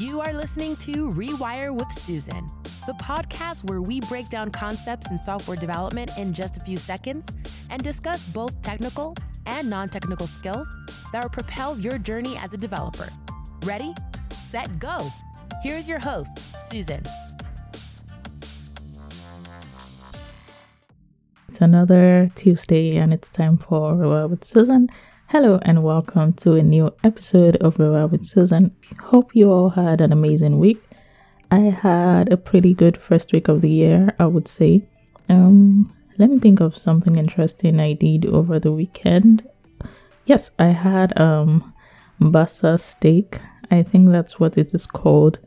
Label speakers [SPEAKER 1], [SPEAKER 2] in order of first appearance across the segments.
[SPEAKER 1] You are listening to Rewire with Susan, the podcast where we break down concepts in software development in just a few seconds and discuss both technical and non technical skills that will propel your journey as a developer. Ready, set, go. Here's your host, Susan.
[SPEAKER 2] It's another Tuesday and it's time for Rewire with Susan. Hello and welcome to a new episode of Rewire with Susan. Hope you all had an amazing week. I had a pretty good first week of the year, I would say. Um, let me think of something interesting I did over the weekend. Yes, I had um basa steak. I think that's what it is called.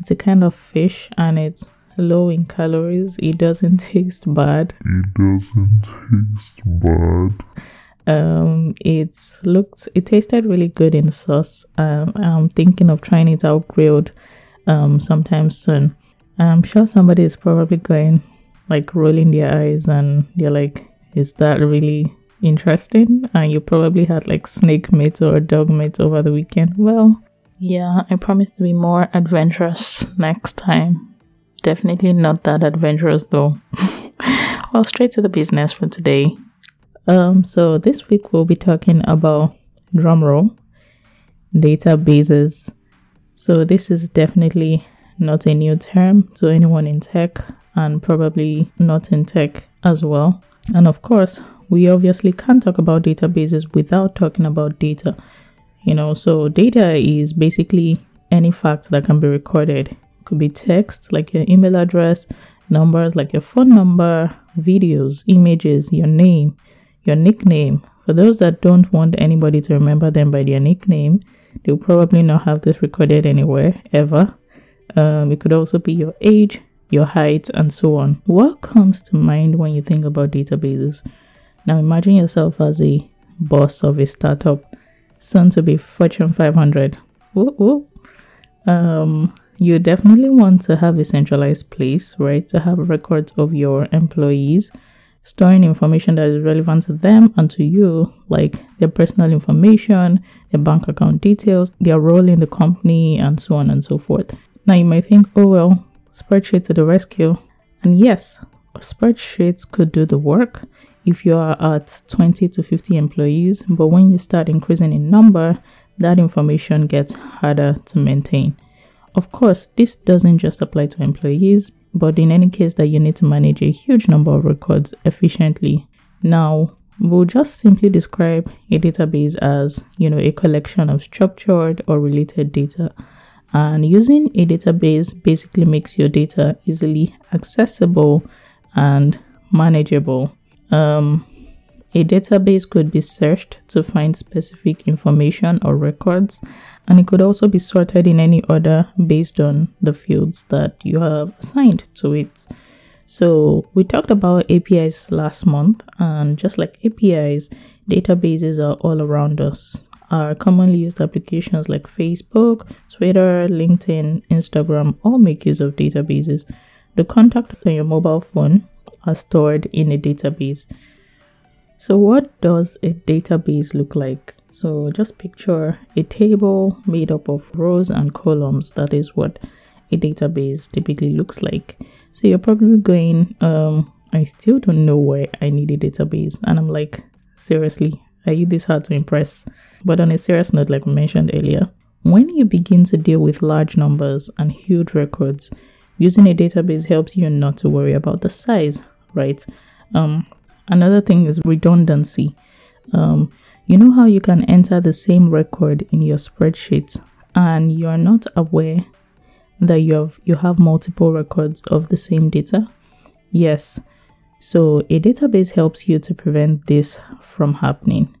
[SPEAKER 2] It's a kind of fish and it's low in calories. It doesn't taste bad.
[SPEAKER 3] It doesn't taste bad.
[SPEAKER 2] Um, it looked, it tasted really good in sauce. Um, I'm thinking of trying it out grilled, um, sometime soon. I'm sure somebody is probably going like rolling their eyes and they're like, "Is that really interesting?" And you probably had like snake meat or dog meat over the weekend. Well, yeah, I promise to be more adventurous next time. Definitely not that adventurous though. well, straight to the business for today. Um, so this week we'll be talking about drumroll databases. So this is definitely not a new term to anyone in tech and probably not in tech as well. And of course, we obviously can't talk about databases without talking about data. You know, so data is basically any fact that can be recorded. It could be text like your email address, numbers like your phone number, videos, images, your name, your nickname. For those that don't want anybody to remember them by their nickname, they'll probably not have this recorded anywhere ever. Um, it could also be your age, your height, and so on. What comes to mind when you think about databases? Now imagine yourself as a boss of a startup, soon to be Fortune 500. Um, you definitely want to have a centralized place, right, to have records of your employees storing information that is relevant to them and to you, like their personal information, their bank account details, their role in the company, and so on and so forth. Now, you might think, oh, well, spreadsheet to the rescue. And yes, spreadsheets could do the work if you are at 20 to 50 employees, but when you start increasing in number, that information gets harder to maintain. Of course, this doesn't just apply to employees, but in any case that you need to manage a huge number of records efficiently. Now, we'll just simply describe a database as, you know, a collection of structured or related data. And using a database basically makes your data easily accessible and manageable. Um, a database could be searched to find specific information or records, and it could also be sorted in any order based on the fields that you have assigned to it. So, we talked about APIs last month, and just like APIs, databases are all around us. Our commonly used applications like Facebook, Twitter, LinkedIn, Instagram all make use of databases. The contacts on your mobile phone are stored in a database. So, what does a database look like? So, just picture a table made up of rows and columns. That is what a database typically looks like. So, you're probably going, um, I still don't know why I need a database. And I'm like, seriously, are you this hard to impress? But on a serious note, like mentioned earlier, when you begin to deal with large numbers and huge records, using a database helps you not to worry about the size, right? Um, Another thing is redundancy. Um, you know how you can enter the same record in your spreadsheet and you are not aware that you have you have multiple records of the same data? Yes. So a database helps you to prevent this from happening.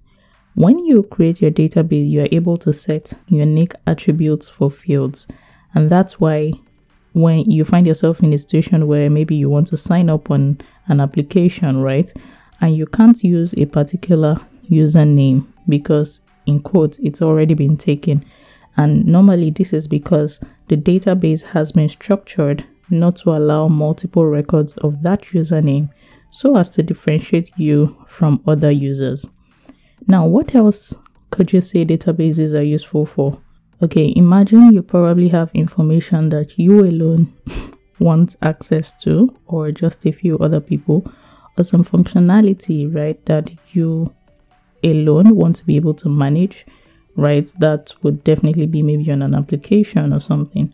[SPEAKER 2] When you create your database, you are able to set unique attributes for fields. And that's why when you find yourself in a situation where maybe you want to sign up on an application, right? and you can't use a particular username because in quotes it's already been taken and normally this is because the database has been structured not to allow multiple records of that username so as to differentiate you from other users. Now, what else could you say databases are useful for? Okay, imagine you probably have information that you alone want access to, or just a few other people, or some functionality, right, that you alone want to be able to manage, right? That would definitely be maybe on an application or something.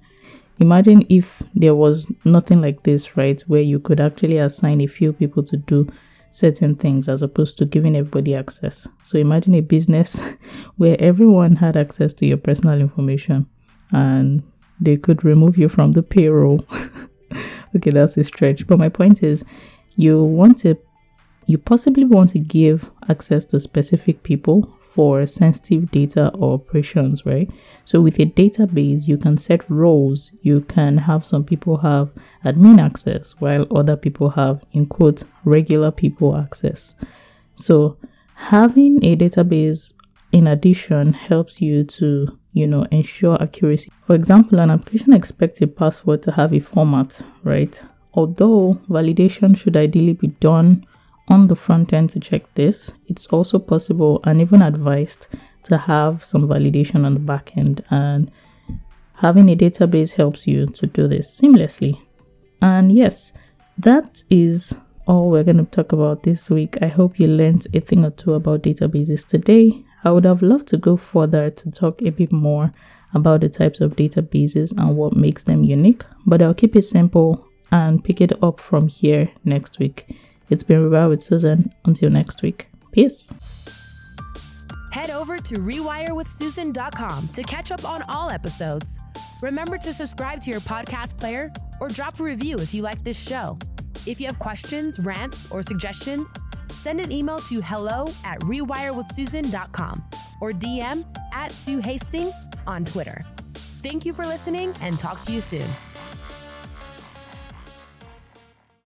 [SPEAKER 2] Imagine if there was nothing like this, right, where you could actually assign a few people to do certain things as opposed to giving everybody access. So imagine a business where everyone had access to your personal information and they could remove you from the payroll. okay, that's a stretch. But my point is you want to you possibly want to give access to specific people for sensitive data or operations, right? So with a database, you can set roles. You can have some people have admin access while other people have, in quote, regular people access. So having a database in addition helps you to, you know, ensure accuracy. For example, an application expects a password to have a format, right? Although validation should ideally be done on the front end to check this. It's also possible and even advised to have some validation on the back end, and having a database helps you to do this seamlessly. And yes, that is all we're going to talk about this week. I hope you learned a thing or two about databases today. I would have loved to go further to talk a bit more about the types of databases and what makes them unique, but I'll keep it simple and pick it up from here next week. It's been Rewire with Susan. Until next week. Peace.
[SPEAKER 1] Head over to rewirewithsusan.com to catch up on all episodes. Remember to subscribe to your podcast player or drop a review if you like this show. If you have questions, rants, or suggestions, send an email to hello at rewirewithsusan.com or DM at Sue Hastings on Twitter. Thank you for listening and talk to you soon.